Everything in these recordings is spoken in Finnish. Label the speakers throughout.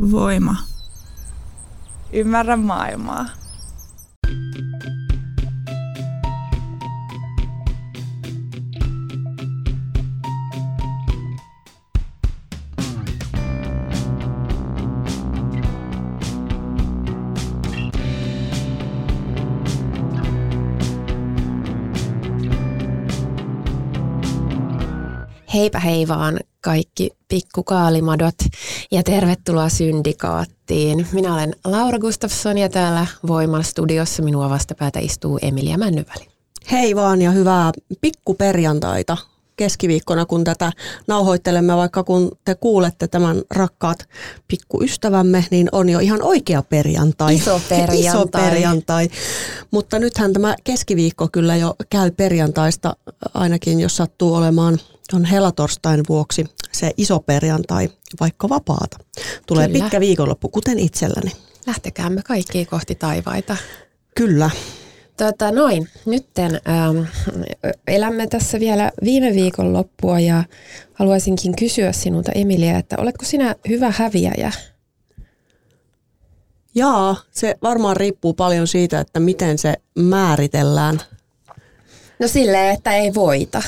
Speaker 1: Voima. Ymmärrä maailmaa.
Speaker 2: Heipä hei vaan kaikki pikkukaalimadot ja tervetuloa Syndikaattiin. Minä olen Laura Gustafsson ja täällä Voiman studiossa minua vastapäätä istuu Emilia Männyväli.
Speaker 3: Hei vaan ja hyvää pikkuperjantaita keskiviikkona, kun tätä nauhoittelemme, vaikka kun te kuulette tämän rakkaat pikkuystävämme, niin on jo ihan oikea perjantai.
Speaker 2: Iso perjantai.
Speaker 3: Iso perjantai. Mutta nythän tämä keskiviikko kyllä jo käy perjantaista, ainakin jos sattuu olemaan on helatorstain vuoksi se iso perjantai, vaikka vapaata. Tulee Kyllä. pitkä viikonloppu, kuten itselläni.
Speaker 2: Lähtekäämme kaikki kohti taivaita.
Speaker 3: Kyllä.
Speaker 2: Tota, noin, nytten ähm, elämme tässä vielä viime viikon loppua ja haluaisinkin kysyä sinulta Emilia, että oletko sinä hyvä häviäjä?
Speaker 3: Jaa, se varmaan riippuu paljon siitä, että miten se määritellään.
Speaker 2: No silleen, että ei voita.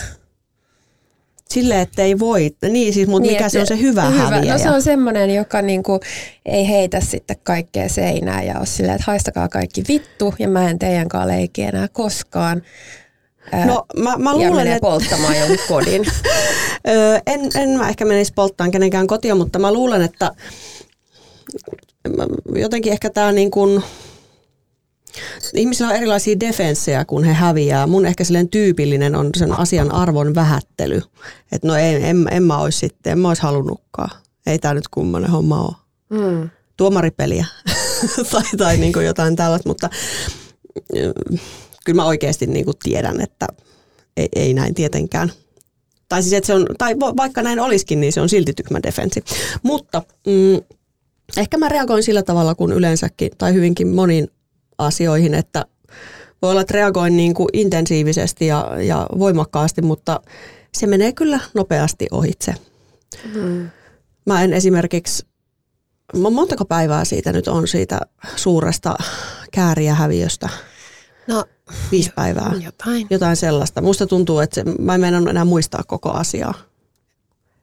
Speaker 3: Sille, että ei voi. Niin siis, mutta niin, mikä se on se hyvä, hyvä häviäjä?
Speaker 2: No se on semmoinen, joka niinku ei heitä sitten kaikkea seinää ja ole silleen, että haistakaa kaikki vittu ja mä en teidän kanssa leikki enää koskaan.
Speaker 3: No mä, mä luulen,
Speaker 2: ja menee
Speaker 3: että...
Speaker 2: polttamaan jonkun kodin.
Speaker 3: en, en mä ehkä menisi polttamaan kenenkään kotia, mutta mä luulen, että jotenkin ehkä tämä niin kuin Ihmisillä on erilaisia defenssejä, kun he häviää. Mun ehkä silleen tyypillinen on sen asian arvon vähättely. Että no en, en, en mä olisi sitten, en mä olisi halunnutkaan. Ei tämä nyt kummonen homma ole. Mm. Tuomaripeliä tai, tai niin kuin jotain tällaista, mutta äh, kyllä mä oikeasti niin kuin tiedän, että ei, ei näin tietenkään. Tai siis, että se on, tai vaikka näin olisikin, niin se on silti tyhmä defenssi. Mutta mm, ehkä mä reagoin sillä tavalla, kun yleensäkin, tai hyvinkin moniin asioihin, että voi olla, että reagoin niin kuin intensiivisesti ja, ja voimakkaasti, mutta se menee kyllä nopeasti ohitse. Mm. Mä en esimerkiksi, montako päivää siitä nyt on siitä suuresta kääriähäviöstä?
Speaker 2: No,
Speaker 3: Viisi päivää.
Speaker 2: Jotain.
Speaker 3: Jotain sellaista. Musta tuntuu, että se, mä en enää muistaa koko asiaa.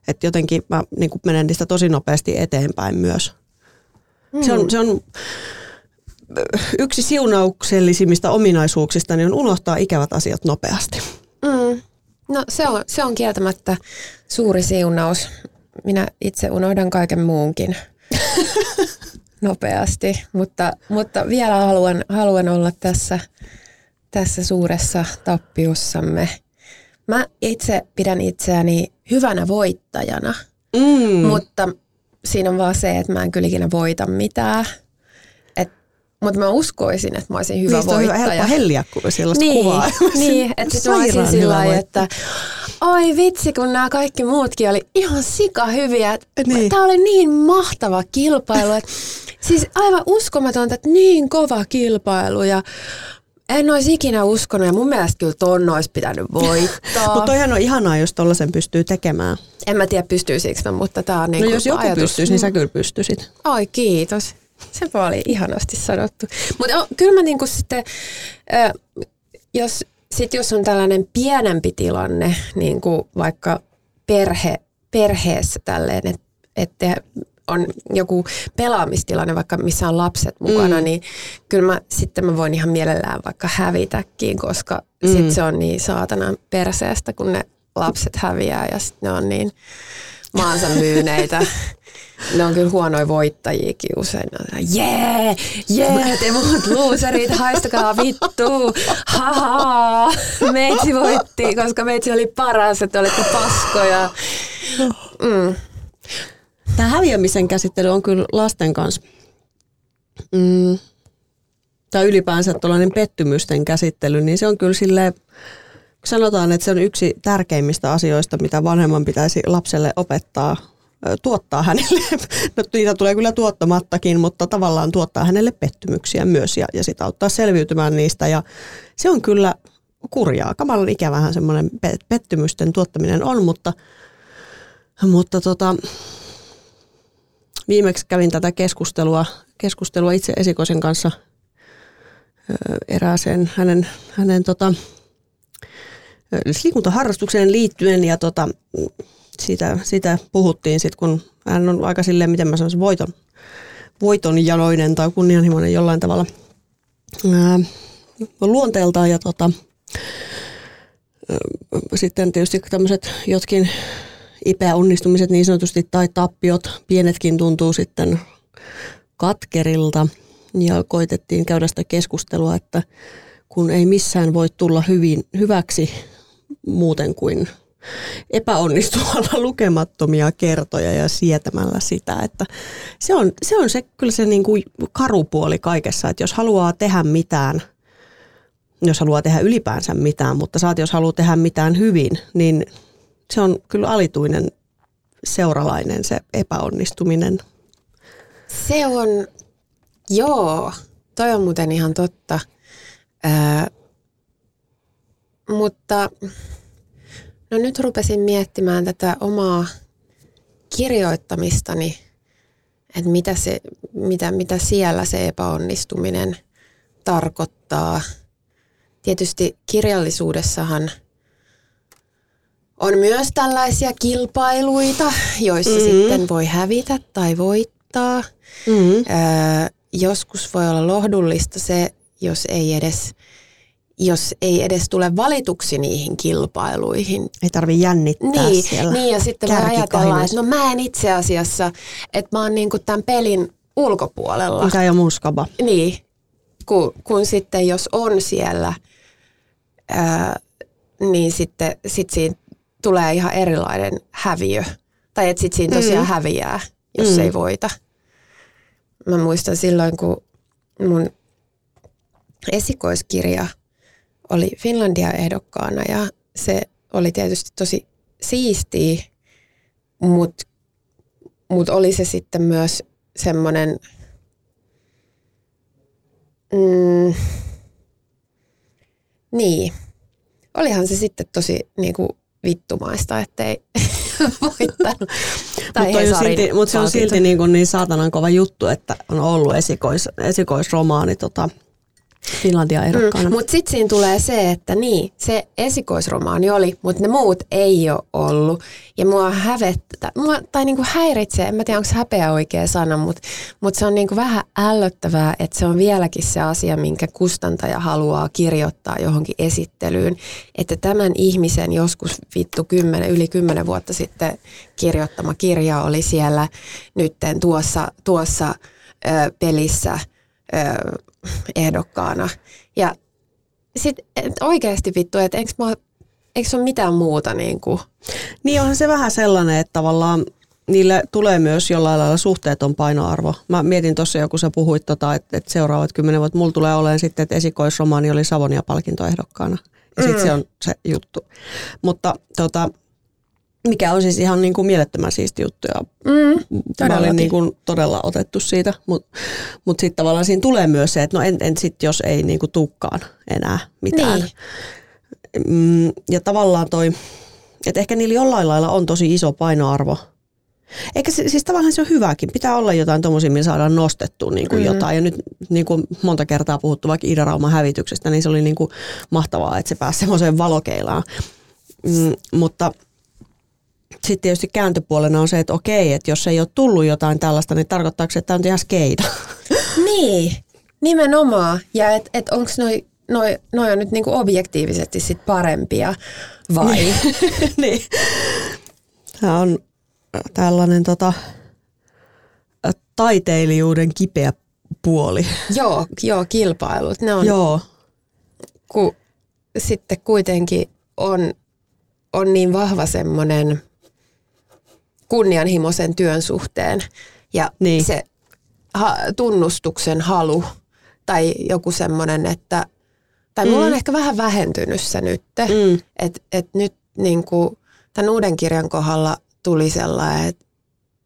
Speaker 3: Että jotenkin mä niin menen niistä tosi nopeasti eteenpäin myös. Mm. Se on, se on yksi siunauksellisimmista ominaisuuksista niin on unohtaa ikävät asiat nopeasti.
Speaker 2: Mm. No se on, se on kieltämättä suuri siunaus. Minä itse unohdan kaiken muunkin nopeasti, mutta, mutta vielä haluan, haluan olla tässä, tässä suuressa tappiussamme. Mä itse pidän itseäni hyvänä voittajana, mm. mutta siinä on vaan se, että mä en kyllä ikinä voita mitään. Mutta mä uskoisin, että mä olisin hyvä
Speaker 3: Niistä
Speaker 2: voittaja.
Speaker 3: on helppo helliä sellaista
Speaker 2: niin,
Speaker 3: kuvaa.
Speaker 2: Niin, että sit mä olisin sillä että oi vitsi, kun nämä kaikki muutkin oli ihan sika hyviä. Niin. Tämä oli niin mahtava kilpailu. Että, siis aivan uskomatonta, että niin kova kilpailu ja en olisi ikinä uskonut ja mun mielestä kyllä ton olisi pitänyt voittaa.
Speaker 3: mutta toihan on ihanaa, jos tollasen pystyy tekemään.
Speaker 2: En mä tiedä pystyisikö mä, mutta tää on niin
Speaker 3: No jos joku
Speaker 2: ajatus.
Speaker 3: pystyisi, niin sä kyllä pystyisit.
Speaker 2: Oi kiitos. Se oli ihanasti sanottu. Mutta kyllä mä niinku sitten, jos, sit jos on tällainen pienempi tilanne, niin kuin vaikka perhe, perheessä tälleen, että et on joku pelaamistilanne, vaikka missä on lapset mukana, mm. niin kyllä mä, sitten mä voin ihan mielellään vaikka hävitäkin, koska mm. sit se on niin saatana perseestä, kun ne lapset häviää ja sitten ne on niin maansa myyneitä. Ne on kyllä huonoja voittajiakin usein. Jee, jee, te muut luuserit, haistakaa vittu. Haha, meitsi voitti, koska meitsi oli paras, että olette paskoja. Mm.
Speaker 3: Tämä häviämisen käsittely on kyllä lasten kanssa. Mm. Tai ylipäänsä tuollainen pettymysten käsittely, niin se on kyllä silleen, sanotaan, että se on yksi tärkeimmistä asioista, mitä vanhemman pitäisi lapselle opettaa tuottaa hänelle, no niitä tulee kyllä tuottamattakin, mutta tavallaan tuottaa hänelle pettymyksiä myös ja, ja sitä auttaa selviytymään niistä. Ja se on kyllä kurjaa. Kamalan ikävähän semmoinen pettymysten tuottaminen on, mutta, mutta tota, viimeksi kävin tätä keskustelua, keskustelua itse esikoisen kanssa erääseen hänen, hänen tota, liikuntaharrastukseen liittyen ja tota, siitä, siitä puhuttiin sitten, kun hän on aika silleen, miten mä sanoisin, voiton, voiton jaloinen tai kunnianhimoinen jollain tavalla ää, luonteeltaan ja tota, sitten tietysti tämmöiset jotkin epäonnistumiset niin sanotusti tai tappiot, pienetkin tuntuu sitten katkerilta ja koitettiin käydä sitä keskustelua, että kun ei missään voi tulla hyvin, hyväksi muuten kuin epäonnistumalla lukemattomia kertoja ja sietämällä sitä, että se on se, on se kyllä se niin kuin karupuoli kaikessa, että jos haluaa tehdä mitään, jos haluaa tehdä ylipäänsä mitään, mutta saat jos haluaa tehdä mitään hyvin, niin se on kyllä alituinen seuralainen se epäonnistuminen.
Speaker 2: Se on, joo, toi on muuten ihan totta. Ää, mutta no nyt rupesin miettimään tätä omaa kirjoittamistani, että mitä, se, mitä, mitä siellä se epäonnistuminen tarkoittaa. Tietysti kirjallisuudessahan – on myös tällaisia kilpailuita, joissa mm-hmm. sitten voi hävitä tai voittaa. Mm-hmm. Öö, joskus voi olla lohdullista se, jos ei edes jos ei edes tule valituksi niihin kilpailuihin.
Speaker 3: Ei tarvi jännittää
Speaker 2: niin,
Speaker 3: siellä.
Speaker 2: Niin, ja sitten voi ajatella, että no mä en itse asiassa, että mä oon niinku tämän pelin ulkopuolella.
Speaker 3: Mikä jo muskaba.
Speaker 2: Niin, kun, kun sitten jos on siellä, ää, niin sitten sit siinä tulee ihan erilainen häviö. Tai että sitten siinä tosiaan mm. häviää, jos mm. ei voita. Mä muistan silloin, kun mun esikoiskirja oli Finlandia ehdokkaana ja se oli tietysti tosi siistiä, mutta mut oli se sitten myös semmoinen mm, niin, olihan se sitten tosi niin kuin vittumaista, ettei voittanut.
Speaker 3: mutta silti, mut se on silti niin, kuin niin saatanan kova juttu, että on ollut esikois, esikoisromaani tota, Finlandia ehdokkaana.
Speaker 2: Mm, mutta sitten siinä tulee se, että niin, se esikoisromaani oli, mutta ne muut ei ole ollut. Ja mua hävettä, mua, tai niinku häiritsee, en mä tiedä onko häpeä oikea sana, mutta mut se on niinku vähän ällöttävää, että se on vieläkin se asia, minkä kustantaja haluaa kirjoittaa johonkin esittelyyn. Että tämän ihmisen joskus vittu kymmenen, yli kymmenen vuotta sitten kirjoittama kirja oli siellä nytten tuossa, tuossa ö, pelissä – ehdokkaana. Ja sitten oikeasti vittu, että eikö, mä, eikö se ole mitään muuta niin kuin?
Speaker 3: Niin onhan se vähän sellainen, että tavallaan niille tulee myös jollain lailla suhteeton painoarvo. Mä mietin tuossa joku sä puhuit, tota, että, että seuraavat kymmenen vuotta, mulla tulee olemaan sitten, että esikoisromaani oli Savonia palkintoehdokkaana. Ja sitten mm. se on se juttu. Mutta tota, mikä on siis ihan niin kuin mielettömän siisti juttu ja mm, mä olin niin kuin todella otettu siitä, mutta mut sitten tavallaan siinä tulee myös se, että no en, en sit jos ei niin kuin tukkaan enää mitään. Niin. Mm, ja tavallaan toi, että ehkä niillä jollain lailla on tosi iso painoarvo. Eikä se, siis tavallaan se on hyväkin. Pitää olla jotain tuommoisia, millä saadaan nostettua niin kuin mm. jotain. Ja nyt niin kuin monta kertaa puhuttu vaikka Ida-Rauman hävityksestä, niin se oli niin kuin mahtavaa, että se pääsi semmoiseen valokeilaan. Mm, mutta – sitten tietysti kääntöpuolena on se, että okei, että jos ei ole tullut jotain tällaista, niin tarkoittaako se, että tämä on ihan skeita?
Speaker 2: Niin, nimenomaan. Ja että et, et onko noi, noi, noi on nyt niinku objektiivisesti sit parempia vai?
Speaker 3: niin. Tämä on tällainen tota, taiteilijuuden kipeä puoli.
Speaker 2: Joo, joo, kilpailut. Ne on,
Speaker 3: joo.
Speaker 2: Ku, sitten kuitenkin on, on niin vahva semmoinen kunnianhimoisen työn suhteen ja niin. se ha, tunnustuksen halu tai joku semmoinen, että tai mm. mulla on mm. ehkä vähän vähentynyt se nyt, mm. että et nyt niin kuin, tämän uuden kirjan kohdalla tuli sellainen, että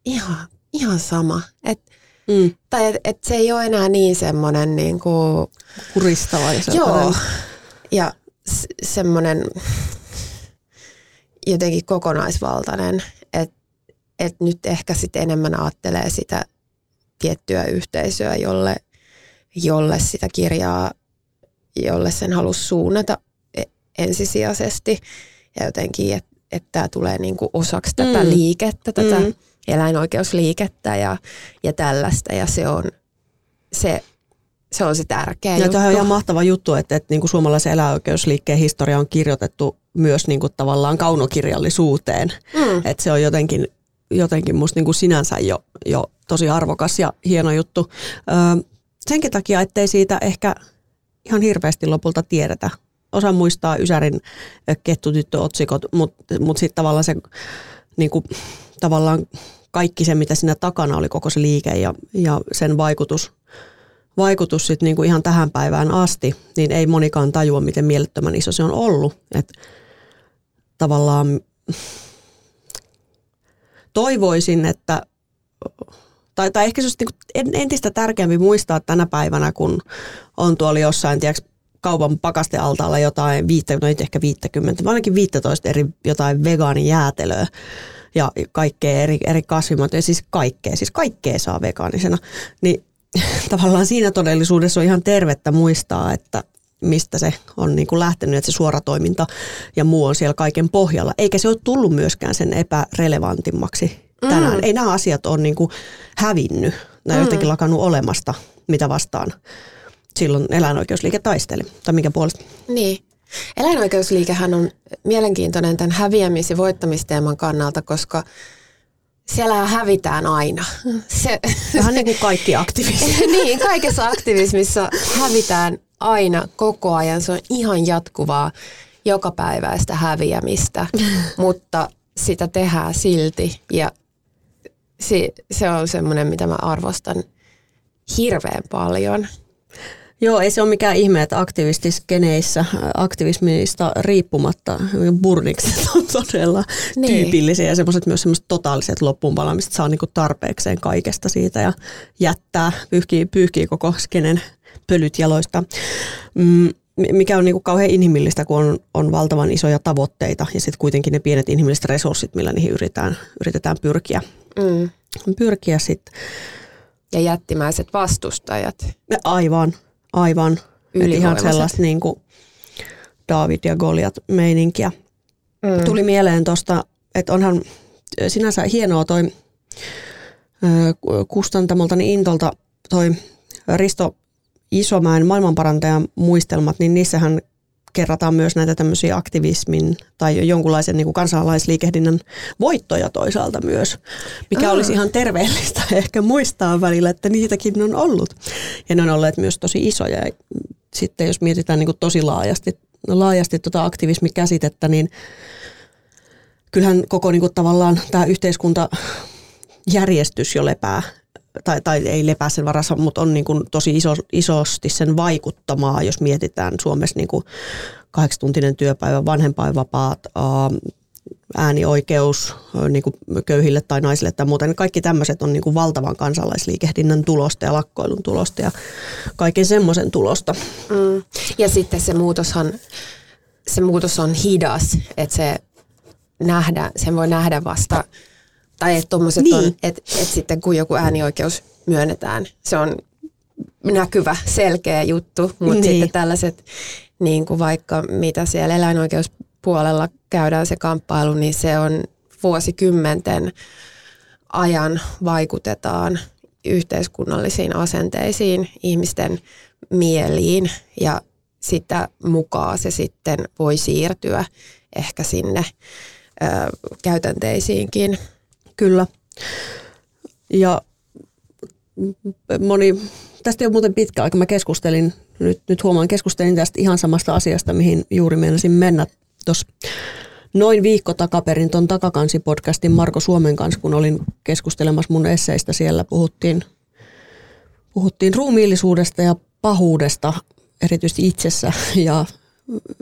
Speaker 2: ihan, ihan sama. Et, mm. Tai että et se ei ole enää niin semmoinen niin kuin,
Speaker 3: kuristava.
Speaker 2: Joo, ja semmoinen jotenkin kokonaisvaltainen, että nyt ehkä sitten enemmän ajattelee sitä tiettyä yhteisöä, jolle, jolle sitä kirjaa, jolle sen halusi suunnata e- ensisijaisesti. Ja jotenkin, että et tämä tulee niinku osaksi tätä mm. liikettä, tätä mm. eläinoikeusliikettä ja, ja tällaista. Ja se on se, se, on se tärkeä ja juttu.
Speaker 3: on ihan mahtava juttu, että, että niin kuin suomalaisen eläinoikeusliikkeen historia on kirjoitettu myös niin kuin tavallaan kaunokirjallisuuteen. Mm. Että se on jotenkin, jotenkin musta niin kuin sinänsä jo, jo tosi arvokas ja hieno juttu. Öö, senkin takia, ettei siitä ehkä ihan hirveästi lopulta tiedetä. Osa muistaa Ysärin kettutyttöotsikot, mutta mut sitten tavallaan se niin kuin, tavallaan kaikki se, mitä siinä takana oli, koko se liike ja, ja sen vaikutus, vaikutus sit niin kuin ihan tähän päivään asti, niin ei monikaan tajua, miten mielettömän iso se on ollut. Et tavallaan toivoisin, että tai, tai ehkä se olisi niin entistä tärkeämpi muistaa tänä päivänä, kun on tuolla jossain, tiedätkö, kaupan pakastealtaalla jotain, viittä, no ehkä 50, vaan ainakin 15 eri jotain vegaanijäätelöä ja kaikkea eri, eri kasvimuotoja, siis kaikkea, siis kaikkea saa vegaanisena. Niin tavallaan siinä todellisuudessa on ihan tervettä muistaa, että mistä se on niin kuin lähtenyt, että se suoratoiminta ja muu on siellä kaiken pohjalla. Eikä se ole tullut myöskään sen epärelevantimmaksi tänään. Mm. Ei nämä asiat ole niin kuin hävinnyt. Nämä mm. jotenkin lakannut olemasta, mitä vastaan silloin eläinoikeusliike taisteli. Tai mikä puolesta.
Speaker 2: Niin. Eläinoikeusliikehän on mielenkiintoinen tämän häviämis- ja voittamisteeman kannalta, koska siellä hävitään aina.
Speaker 3: Se, Vähän niin kuin kaikki aktivismi.
Speaker 2: niin, kaikessa aktivismissa hävitään aina koko ajan. Se on ihan jatkuvaa jokapäiväistä häviämistä, mutta sitä tehdään silti ja se, se on semmoinen, mitä mä arvostan hirveän paljon.
Speaker 3: Joo, ei se ole mikään ihme, että aktivistiskeneissä, aktivismista riippumatta burnikset on todella niin. tyypillisiä ja semmoiset myös semmoiset totaaliset loppuunpalamiset saa niinku tarpeekseen kaikesta siitä ja jättää, pyyhkii, pyyhkii koko skenen pölyt jaloista. Mm, mikä on niinku kauhean inhimillistä, kun on, on valtavan isoja tavoitteita ja sitten kuitenkin ne pienet inhimilliset resurssit, millä niihin yritetään, yritetään pyrkiä. Mm. Pyrkiä sitten.
Speaker 2: Ja jättimäiset vastustajat.
Speaker 3: Aivan, Aivan. ihan sellaista niin kuin David ja Goliat meininkiä. Mm. Tuli mieleen tuosta, että onhan sinänsä hienoa toi kustantamoltani Intolta toi Risto Isomäen maailmanparantajan muistelmat, niin niissähän kerrataan myös näitä tämmöisiä aktivismin tai jonkunlaisen niin kuin kansalaisliikehdinnän voittoja toisaalta myös, mikä Aa. olisi ihan terveellistä ehkä muistaa välillä, että niitäkin on ollut. Ja ne on olleet myös tosi isoja. Ja sitten jos mietitään niin kuin tosi laajasti, laajasti tuota aktivismikäsitettä, niin kyllähän koko niin kuin tavallaan tämä yhteiskuntajärjestys jo lepää tai, tai ei lepää sen varassa, mutta on niin kuin tosi iso, isosti sen vaikuttamaa, jos mietitään Suomessa niin kahdeksantuntinen työpäivä, vanhempainvapaat, äänioikeus niin kuin köyhille tai naisille tai muuten. Kaikki tämmöiset on niin kuin valtavan kansalaisliikehdinnän tulosta ja lakkoilun tulosta ja kaiken semmoisen tulosta. Mm.
Speaker 2: Ja sitten se muutoshan, se muutos on hidas, että se nähdä, sen voi nähdä vasta – tai että tommoset niin. on, että et sitten kun joku äänioikeus myönnetään, se on näkyvä, selkeä juttu, mutta niin. sitten tällaiset, niin kuin vaikka mitä siellä eläinoikeuspuolella käydään se kamppailu, niin se on vuosikymmenten ajan vaikutetaan yhteiskunnallisiin asenteisiin, ihmisten mieliin ja sitä mukaan se sitten voi siirtyä ehkä sinne ö, käytänteisiinkin.
Speaker 3: Kyllä. Ja moni, tästä ei ole muuten pitkä aika, mä keskustelin, nyt, nyt huomaan, keskustelin tästä ihan samasta asiasta, mihin juuri meinasin mennä tuossa noin viikko takaperin tuon Takakansi-podcastin Marko Suomen kanssa, kun olin keskustelemassa mun esseistä. Siellä, puhuttiin, puhuttiin ruumiillisuudesta ja pahuudesta, erityisesti itsessä. Ja,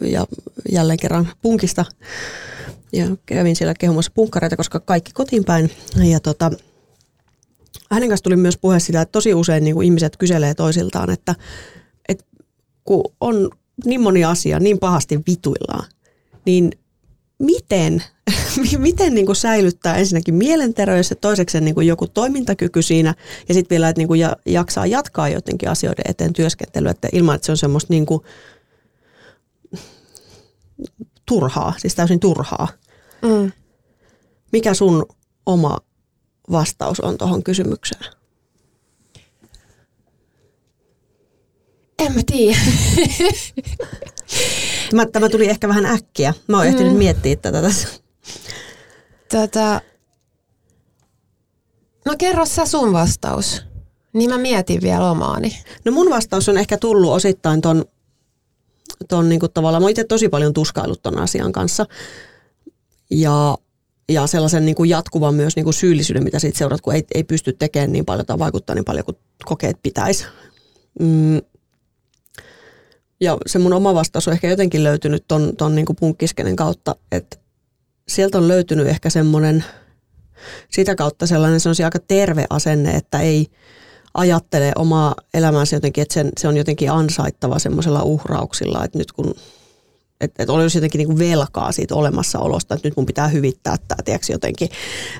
Speaker 3: ja jälleen kerran punkista ja kävin siellä kehumassa punkkareita, koska kaikki kotiin päin. Ja tota, hänen kanssa tuli myös puhe sitä, että tosi usein niin kuin ihmiset kyselee toisiltaan, että, että kun on niin moni asia niin pahasti vituillaan, niin miten, miten niin kuin säilyttää ensinnäkin mielenterveys ja toiseksi niin kuin joku toimintakyky siinä ja sitten vielä, että niin kuin jaksaa jatkaa jotenkin asioiden eteen työskentelyä, että ilman, että se on semmoista niin kuin turhaa, siis täysin turhaa. Mm. Mikä sun oma vastaus on tuohon kysymykseen?
Speaker 2: En mä tiedä.
Speaker 3: tämä, tämä tuli ehkä vähän äkkiä. Mä oon mm. ehtinyt miettiä tätä tässä.
Speaker 2: Tätä... No kerro sä sun vastaus. Niin mä mietin vielä omaani.
Speaker 3: No mun vastaus on ehkä tullut osittain ton, ton niinku tavallaan, mä itse tosi paljon tuskailut ton asian kanssa. Ja, ja sellaisen niinku jatkuvan myös niinku syyllisyyden, mitä siitä seurat, kun ei, ei pysty tekemään niin paljon tai vaikuttaa niin paljon kuin kokeet pitäisi. Mm, ja se mun oma vastaus on ehkä jotenkin löytynyt ton, ton niin punkkiskenen kautta, että sieltä on löytynyt ehkä semmoinen, sitä kautta sellainen se on aika terve asenne, että ei ajattele omaa elämäänsä jotenkin, että sen, se on jotenkin ansaittava semmoisella uhrauksilla, että nyt kun että, että olisi jotenkin niin kuin velkaa siitä olemassaolosta, että nyt mun pitää hyvittää tämä, tiedätkö, jotenkin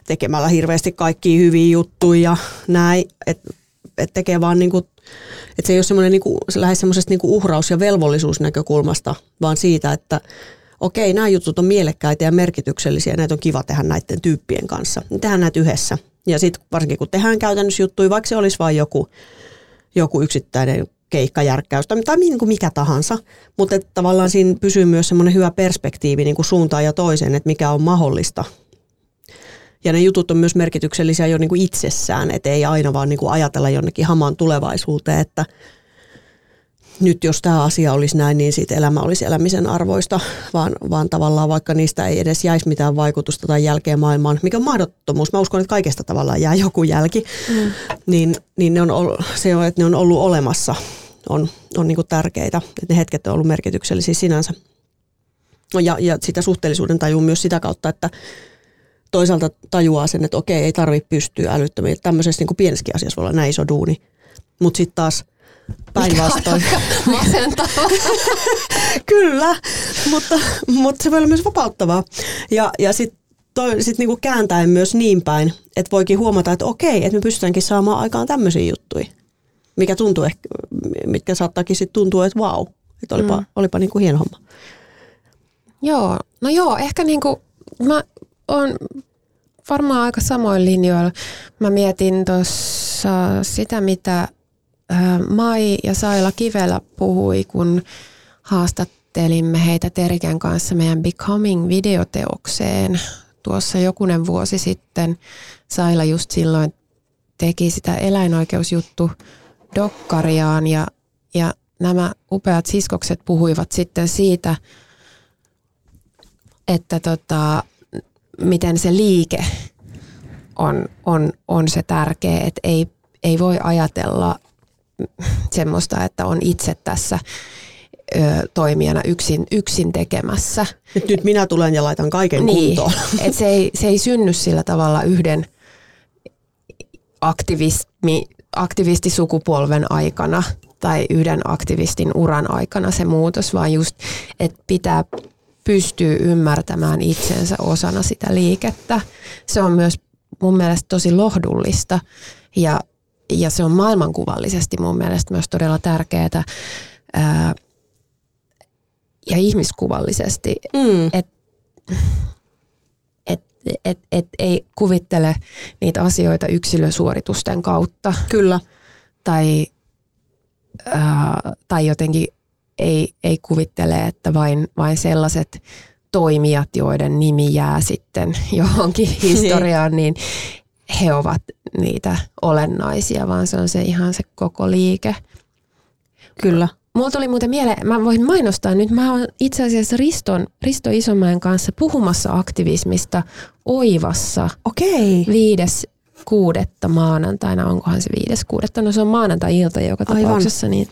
Speaker 3: tekemällä hirveästi kaikkia hyviä juttuja ja näin, että, että tekee vaan niin kuin että se ei ole semmoinen niinku, se lähes semmoisesta niinku uhraus- ja velvollisuusnäkökulmasta, vaan siitä, että okei, nämä jutut on mielekkäitä ja merkityksellisiä, näitä on kiva tehdä näiden tyyppien kanssa. Niin tehdään näitä yhdessä. Ja sitten varsinkin kun tehdään käytännössä juttuja, vaikka se olisi vain joku, joku yksittäinen keikkajärkkäys tai, tai niin kuin mikä tahansa, mutta että tavallaan siinä pysyy myös semmoinen hyvä perspektiivi niin kuin suuntaan ja toiseen, että mikä on mahdollista. Ja ne jutut on myös merkityksellisiä jo niin kuin itsessään, että ei aina vaan niin kuin ajatella jonnekin hamaan tulevaisuuteen, että nyt jos tämä asia olisi näin, niin siitä elämä olisi elämisen arvoista, vaan, vaan tavallaan vaikka niistä ei edes jäisi mitään vaikutusta tai jälkeen maailmaan, mikä on mahdottomuus. Mä uskon, että kaikesta tavallaan jää joku jälki, mm. niin, niin ne on, se on, että ne on ollut olemassa, on, on niin tärkeitä, että ne hetket on ollut merkityksellisiä sinänsä. Ja, ja sitä suhteellisuuden tajuu myös sitä kautta, että toisaalta tajuaa sen, että okei, ei tarvitse pystyä älyttömiin. Tämmöisessä niin kuin pienessäkin asiassa voi olla näin iso duuni. Mutta sitten taas päinvastoin. Kyllä, mutta, mutta se voi olla myös vapauttavaa. Ja, ja sitten sit niinku kääntäen myös niin päin, että voikin huomata, että okei, että me pystytäänkin saamaan aikaan tämmöisiä juttuja. Mikä tuntuu ehkä, mitkä saattaakin sitten tuntua, että vau, että olipa, mm. olipa niinku hieno homma.
Speaker 2: Joo, no joo, ehkä niinku, mä on varmaan aika samoin linjoilla. Mä mietin tuossa sitä, mitä Mai ja Saila Kivelä puhui, kun haastattelimme heitä Teriken kanssa meidän Becoming-videoteokseen. Tuossa jokunen vuosi sitten Saila just silloin teki sitä eläinoikeusjuttu dokkariaan ja, ja nämä upeat siskokset puhuivat sitten siitä, että tota, miten se liike on, on, on se tärkeä, että ei, ei voi ajatella semmoista, että on itse tässä ö, toimijana yksin, yksin tekemässä.
Speaker 3: Nyt, nyt minä tulen ja laitan kaiken niin, kuntoon.
Speaker 2: Et se, ei, se ei synny sillä tavalla yhden aktivismi, aktivistisukupolven aikana tai yhden aktivistin uran aikana se muutos, vaan just, että pitää pystyy ymmärtämään itsensä osana sitä liikettä. Se on myös mun mielestä tosi lohdullista ja, ja se on maailmankuvallisesti mun mielestä myös todella tärkeää ää, ja ihmiskuvallisesti, mm. että et, et, et ei kuvittele niitä asioita yksilösuoritusten kautta.
Speaker 3: Kyllä.
Speaker 2: Tai, ää, tai jotenkin ei, ei kuvittele, että vain, vain sellaiset toimijat, joiden nimi jää sitten johonkin historiaan, niin he ovat niitä olennaisia, vaan se on se ihan se koko liike.
Speaker 3: Kyllä.
Speaker 2: Mulla tuli muuten mieleen, mä voin mainostaa nyt, mä oon itse asiassa Riston, Risto Isomäen kanssa puhumassa aktivismista Oivassa.
Speaker 3: Okei.
Speaker 2: Viides kuudetta maanantaina, onkohan se viides kuudetta? No se on maanantai-ilta joka tapauksessa, Aivan. niin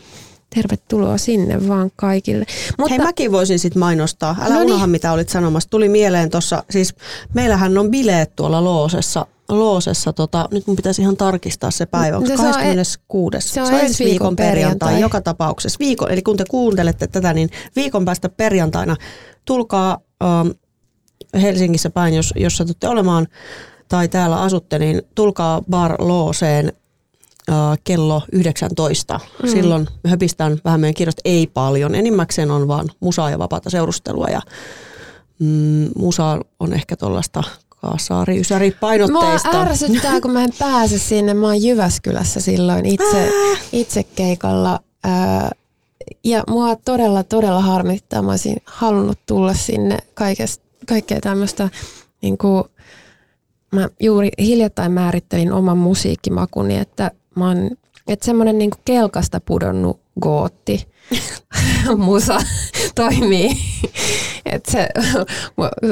Speaker 2: tervetuloa sinne vaan kaikille.
Speaker 3: Mutta, Hei mäkin voisin sitten mainostaa. Älä no unoha mitä olit sanomassa. Tuli mieleen tuossa, siis meillähän on bileet tuolla Loosessa. Loosessa, tota, nyt mun pitäisi ihan tarkistaa se päivä. Onko se 26. Se on, se on ensi viikon, viikon perjantai. perjantai. Joka tapauksessa. Viikon, eli kun te kuuntelette tätä, niin viikon päästä perjantaina tulkaa ähm, Helsingissä päin, jos, jos satutte olemaan tai täällä asutte, niin tulkaa Bar Looseen äh, kello 19. Mm. Silloin höpistään vähän meidän kirjoista, ei paljon. Enimmäkseen on vaan musaa ja vapaata seurustelua ja mm, musa on ehkä tuollaista kaasaari, ysäri painotteista.
Speaker 2: Mua ärsyttää, kun mä en pääse sinne. Mä oon Jyväskylässä silloin itse, itse keikalla. Ää, ja mua todella, todella harmittaa. Mä olisin halunnut tulla sinne kaikesta, kaikkea tämmöistä, niin kuin, mä juuri hiljattain määrittelin oman musiikkimakuni, että mä oon, että semmoinen niin kelkasta pudonnut gootti musa toimii. että se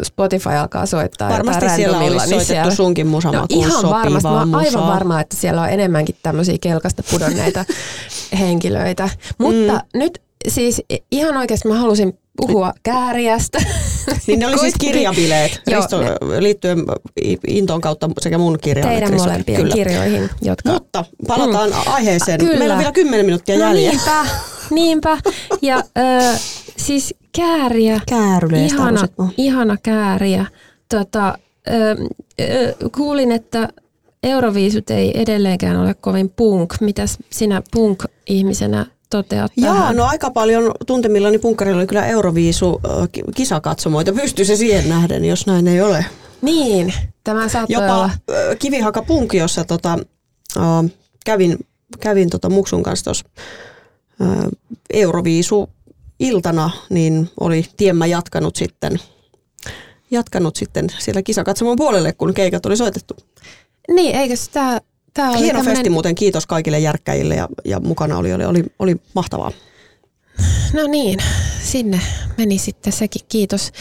Speaker 2: Spotify alkaa soittaa
Speaker 3: Varmasti siellä olisi niin soitettu siellä... sunkin musamakuun no,
Speaker 2: ihan varmasti. Mä aivan varma, että siellä on enemmänkin tämmöisiä kelkasta pudonneita henkilöitä. Mutta mm. nyt siis ihan oikeasti mä halusin puhua kääriästä.
Speaker 3: Niin ne oli siis kirjabileet Joo, Risto, liittyen Intoon kautta sekä mun kirjaan.
Speaker 2: Teidän molempien Kyllä. kirjoihin. Jotka...
Speaker 3: Mutta palataan mm. aiheeseen. Kyllä. Meillä on vielä kymmenen minuuttia no jäljellä.
Speaker 2: Niinpä, niinpä. Ja ö, siis kääriä. Ihana, ihana kääriä. Tota, ö, ö, kuulin, että Euroviisut ei edelleenkään ole kovin punk. Mitäs sinä punk-ihmisenä toteat
Speaker 3: Joo, tähän? no aika paljon tuntemillani punkkarilla oli kyllä Euroviisu kisakatsomoita. Pystyy se siihen nähden, jos näin ei ole.
Speaker 2: Niin, tämä saattaa
Speaker 3: Jopa
Speaker 2: olla.
Speaker 3: kivihaka punk, jossa tota, uh, kävin, kävin tota Muksun kanssa tuossa uh, Euroviisu iltana, niin oli tiemmä jatkanut sitten, jatkanut sitten siellä kisakatsomon puolelle, kun keikat oli soitettu.
Speaker 2: Niin, eikö sitä
Speaker 3: Tämä oli Hieno tämmönen... festi muuten, kiitos kaikille järkkäjille ja, ja mukana oli, oli, oli, oli mahtavaa.
Speaker 2: No niin, sinne meni sitten sekin, kiitos.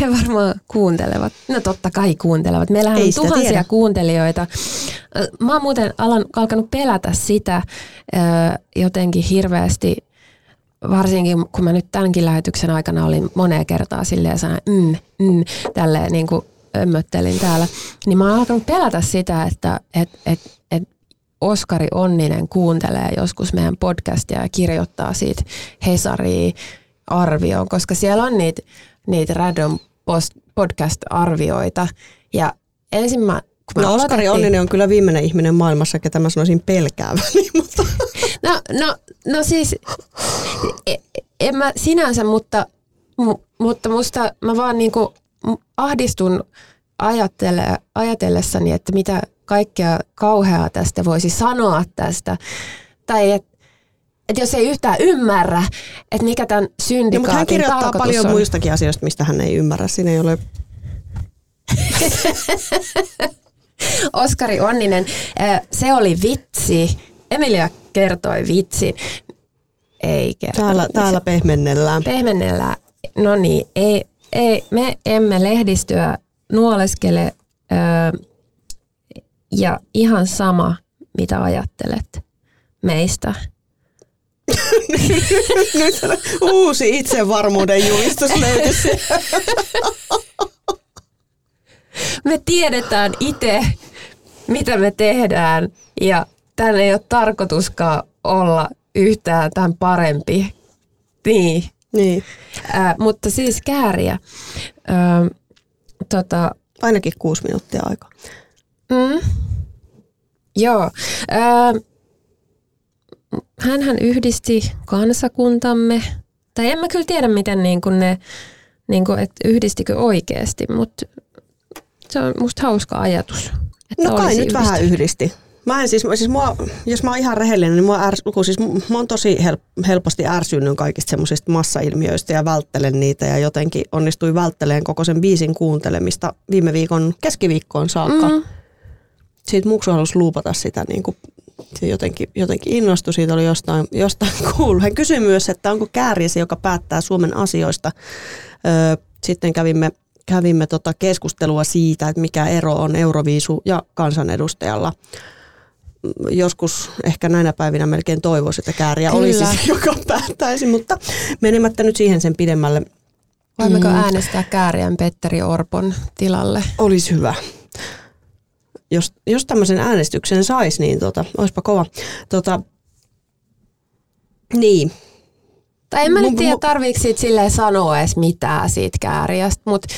Speaker 2: He varmaan kuuntelevat. No totta kai kuuntelevat. Meillähän Ei on tuhansia tiedä. kuuntelijoita. Mä oon muuten alan, alkanut pelätä sitä jotenkin hirveästi, varsinkin kun mä nyt tämänkin lähetyksen aikana olin moneen kertaa silleen sanoin, mm, mm, tälleen niin kuin ömmöttelin täällä, niin mä oon alkanut pelätä sitä, että et, et, et Oskari Onninen kuuntelee joskus meidän podcastia ja kirjoittaa siitä Hesariin arvioon, koska siellä on niitä, niitä random podcast-arvioita. Ja ensin mä
Speaker 3: kun no Oskari Onninen on kyllä viimeinen ihminen maailmassa, ketä mä sanoisin pelkääväni. Mutta.
Speaker 2: No, no, no siis, e, en mä sinänsä, mutta, mutta musta mä vaan niinku ahdistun ajattele, ajatellessani, että mitä kaikkea kauheaa tästä voisi sanoa tästä. Tai että et jos ei yhtään ymmärrä, että mikä tämän syndikaatin no, mutta hän
Speaker 3: kirjoittaa paljon on. muistakin asioista, mistä hän ei ymmärrä. Siinä ei ole...
Speaker 2: Oskari Onninen, se oli vitsi. Emilia kertoi vitsi. Ei kertoi.
Speaker 3: Täällä, täällä pehmennellään.
Speaker 2: Pehmennellään. No niin, ei, ei, me emme lehdistöä nuoleskele öö, ja ihan sama, mitä ajattelet meistä.
Speaker 3: Nyt uusi itsevarmuuden julistus löytyisi.
Speaker 2: me tiedetään itse, mitä me tehdään ja tämän ei ole tarkoituskaan olla yhtään tämän parempi. Niin.
Speaker 3: Niin.
Speaker 2: Äh, mutta siis kääriä. Äh, tota,
Speaker 3: Ainakin kuusi minuuttia aikaa.
Speaker 2: Mm. Joo. Äh, hänhän yhdisti kansakuntamme, tai en mä kyllä tiedä, miten niin kuin ne, niin kuin, että yhdistikö oikeasti, mutta se on musta hauska ajatus.
Speaker 3: Että no kai nyt yhdistä. vähän yhdisti. Mä en siis, siis mua, jos mä oon ihan rehellinen, niin mua ärs, kun siis mä oon tosi help, helposti ärsynyt kaikista semmoisista massailmiöistä ja välttelen niitä ja jotenkin onnistui vältteleen koko sen biisin kuuntelemista viime viikon keskiviikkoon saakka. Mm-hmm. Siitä muksu halusi luupata sitä niin kuin se jotenkin, jotenkin innostui, siitä oli jostain, jostain kuullut. Hän kysyi myös, että onko kääriäsi, joka päättää Suomen asioista. Öö, sitten kävimme, kävimme tota keskustelua siitä, että mikä ero on Euroviisu ja kansanedustajalla joskus ehkä näinä päivinä melkein toivoisi, että kääriä Kyllä. olisi se, joka päättäisi, mutta menemättä nyt siihen sen pidemmälle.
Speaker 2: Voimmeko mm. äänestää kääriän Petteri Orpon tilalle?
Speaker 3: Olisi hyvä. Jos, jos tämmöisen äänestyksen saisi, niin tota, olisipa kova. Tota, niin,
Speaker 2: Tai en mä nyt tiedä, tarviiko siitä silleen sanoa edes mitään siitä kääriästä, mutta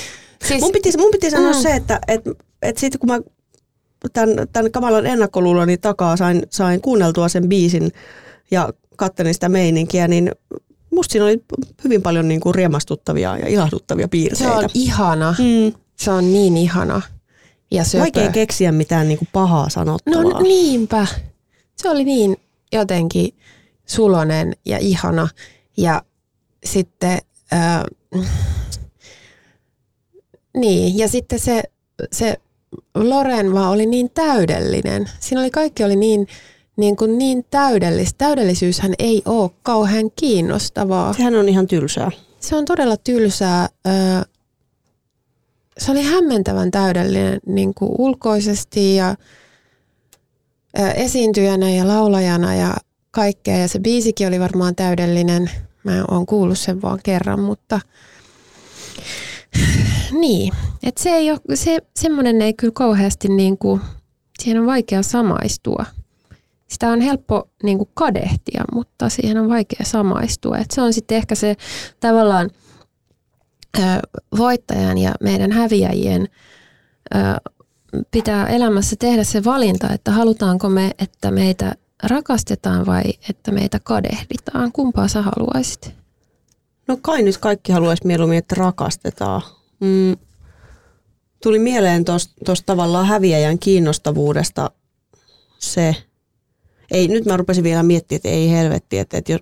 Speaker 2: siis,
Speaker 3: Mun piti, mun piti sanoa
Speaker 2: Mm.
Speaker 3: se, että et, et sitten kun mä tämän, tämän kamalan ennakkoluuloni takaa sain, sain kuunneltua sen biisin ja kattelin sitä meininkiä, niin musta siinä oli hyvin paljon niin kuin riemastuttavia ja ilahduttavia
Speaker 2: se
Speaker 3: piirteitä.
Speaker 2: on ihana.
Speaker 3: Mm.
Speaker 2: Se on niin ihana. Ja söpö.
Speaker 3: Vaikea keksiä mitään niin kuin pahaa sanottavaa.
Speaker 2: No niinpä. Se oli niin jotenkin sulonen ja ihana. Ja sitten, ää, niin, ja sitten se, se Loren vaan oli niin täydellinen. Siinä oli kaikki oli niin, niin, kuin niin täydellistä. Täydellisyyshän ei ole kauhean kiinnostavaa.
Speaker 3: Sehän on ihan tylsää.
Speaker 2: Se on todella tylsää. Se oli hämmentävän täydellinen niin kuin ulkoisesti ja esiintyjänä ja laulajana ja kaikkea. Ja se biisikin oli varmaan täydellinen. Mä oon kuullut sen vaan kerran, mutta niin. Et se ei ole, se, semmoinen ei kyllä kauheasti niin kuin, siihen on vaikea samaistua. Sitä on helppo niin kuin kadehtia, mutta siihen on vaikea samaistua. Et se on sitten ehkä se tavallaan ö, voittajan ja meidän häviäjien ö, pitää elämässä tehdä se valinta, että halutaanko me, että meitä rakastetaan vai että meitä kadehditaan. Kumpaa sä haluaisit?
Speaker 3: No kai nyt kaikki haluaisi mieluummin, että rakastetaan. Mm. Tuli mieleen tuosta tavallaan häviäjän kiinnostavuudesta se, ei nyt mä rupesin vielä miettimään, että ei helvetti, että, että, jos,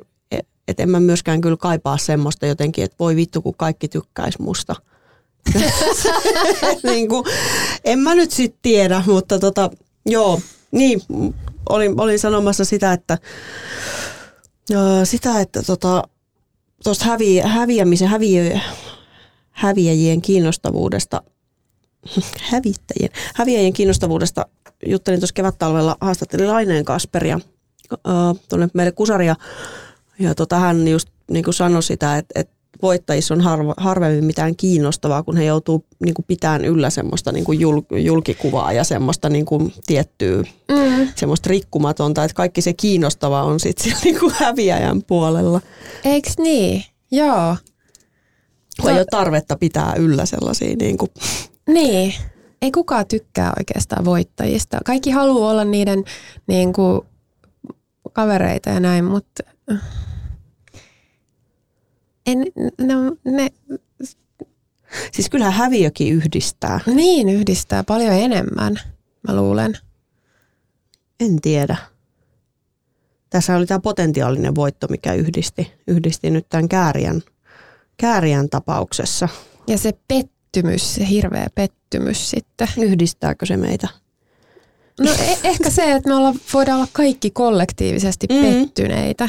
Speaker 3: että en mä myöskään kyllä kaipaa semmoista jotenkin, että voi vittu kun kaikki tykkäis musta. niin kuin, en mä nyt sitten tiedä, mutta tota, joo, niin, olin, olin sanomassa sitä, että sitä, että tota, tuosta hävi, häviämisen, häviö, häviäjien kiinnostavuudesta, hävittäjien, häviäjien kiinnostavuudesta juttelin tuossa kevättalvella, haastattelin Laineen Kasperia tuonne meille kusaria, ja tota, hän just niin kuin sanoi sitä, että, että voittajissa on harva, harvemmin mitään kiinnostavaa, kun he joutuu niin kuin pitämään yllä semmoista niin kuin jul, julkikuvaa ja semmoista niin kuin tiettyä,
Speaker 2: Mm.
Speaker 3: semmoista rikkumatonta, että kaikki se kiinnostavaa on sitten niin kuin häviäjän puolella.
Speaker 2: Eiks niin? Joo.
Speaker 3: Kun ei ole tarvetta pitää yllä sellaisia niin kuin,
Speaker 2: Niin. Ei kukaan tykkää oikeastaan voittajista. Kaikki haluaa olla niiden niin kuin, kavereita ja näin, mutta en, ne, ne
Speaker 3: Siis kyllähän häviökin yhdistää.
Speaker 2: niin yhdistää paljon enemmän, mä luulen.
Speaker 3: En tiedä. Tässä oli tämä potentiaalinen voitto, mikä yhdisti, yhdisti nyt tämän kääriän, kääriän tapauksessa.
Speaker 2: Ja se pettymys, se hirveä pettymys sitten.
Speaker 3: Yhdistääkö se meitä?
Speaker 2: No e- ehkä se, että me olla, voidaan olla kaikki kollektiivisesti
Speaker 3: Mm.
Speaker 2: pettyneitä.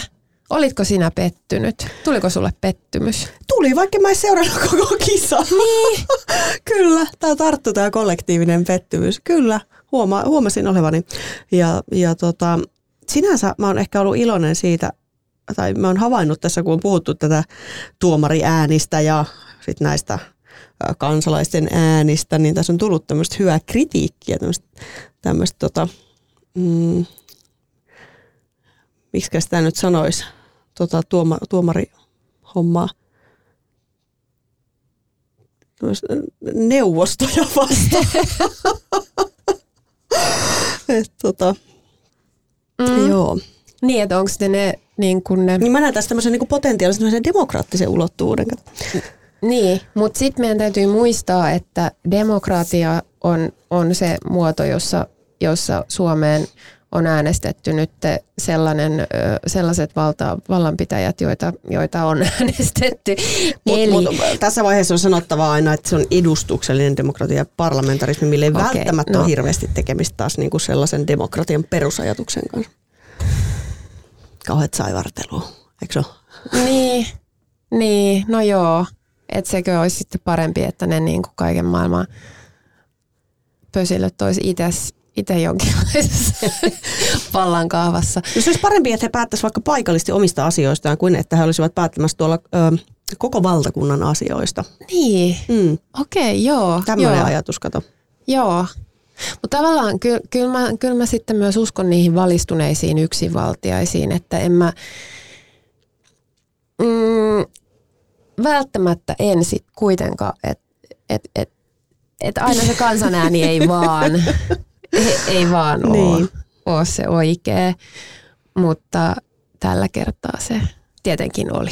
Speaker 2: Olitko sinä pettynyt? Tuliko sulle pettymys?
Speaker 3: Tuli, vaikka mä en seurannut koko kisaa. Niin. Kyllä, tämä tarttu tämä kollektiivinen pettymys. Kyllä, huoma, huomasin olevani. Ja, ja tota, sinänsä mä oon ehkä ollut iloinen siitä, tai mä oon havainnut tässä, kun on puhuttu tätä tuomariäänistä ja sit näistä kansalaisten äänistä, niin tässä on tullut tämmöistä hyvää kritiikkiä, tämmöistä, tota, mm, miksi sitä nyt sanoisi, tota, tuoma, tuomarihommaa neuvostoja vastaan. Et, tota, mm. Joo.
Speaker 2: Niin, että onko ne, niin kuin ne
Speaker 3: Niin mä näen tässä tämmöisen niin potentiaalisen demokraattisen ulottuvuuden.
Speaker 2: Niin, mutta sitten meidän täytyy muistaa, että demokratia on, on se muoto, jossa, jossa Suomeen on äänestetty nyt sellainen, sellaiset valta, vallanpitäjät, joita, joita on äänestetty.
Speaker 3: Mut,
Speaker 2: Eli,
Speaker 3: mut, tässä vaiheessa on sanottava aina, että se on edustuksellinen demokratia ja parlamentarismi, millä ei
Speaker 2: Okei,
Speaker 3: välttämättä
Speaker 2: no.
Speaker 3: ole hirveästi tekemistä taas niin kuin sellaisen demokratian perusajatuksen kanssa. Kauheat saivartelua, eikö ole?
Speaker 2: niin, niin, no joo. Että sekö olisi sitten parempi, että ne niin kuin kaiken maailman pösilöt olisi itse jonkinlaisessa vallankahvassa.
Speaker 3: No se olisi parempi, että he päättäisivät vaikka paikallisesti omista asioistaan, kuin että he olisivat päättämässä tuolla ö, koko valtakunnan asioista.
Speaker 2: Niin,
Speaker 3: Mm,
Speaker 2: okei, joo.
Speaker 3: tämmöinen
Speaker 2: joo.
Speaker 3: ajatus, kato.
Speaker 2: Joo. Mutta tavallaan kyllä, kyllä, mä, kyllä mä sitten myös uskon niihin valistuneisiin yksinvaltiaisiin, että en mä, Mm, välttämättä en sit kuitenkaan, että et, et, et aina se kansanääni ei vaan, ei, ei vaan niin. ole se oikea, mutta tällä kertaa se tietenkin oli.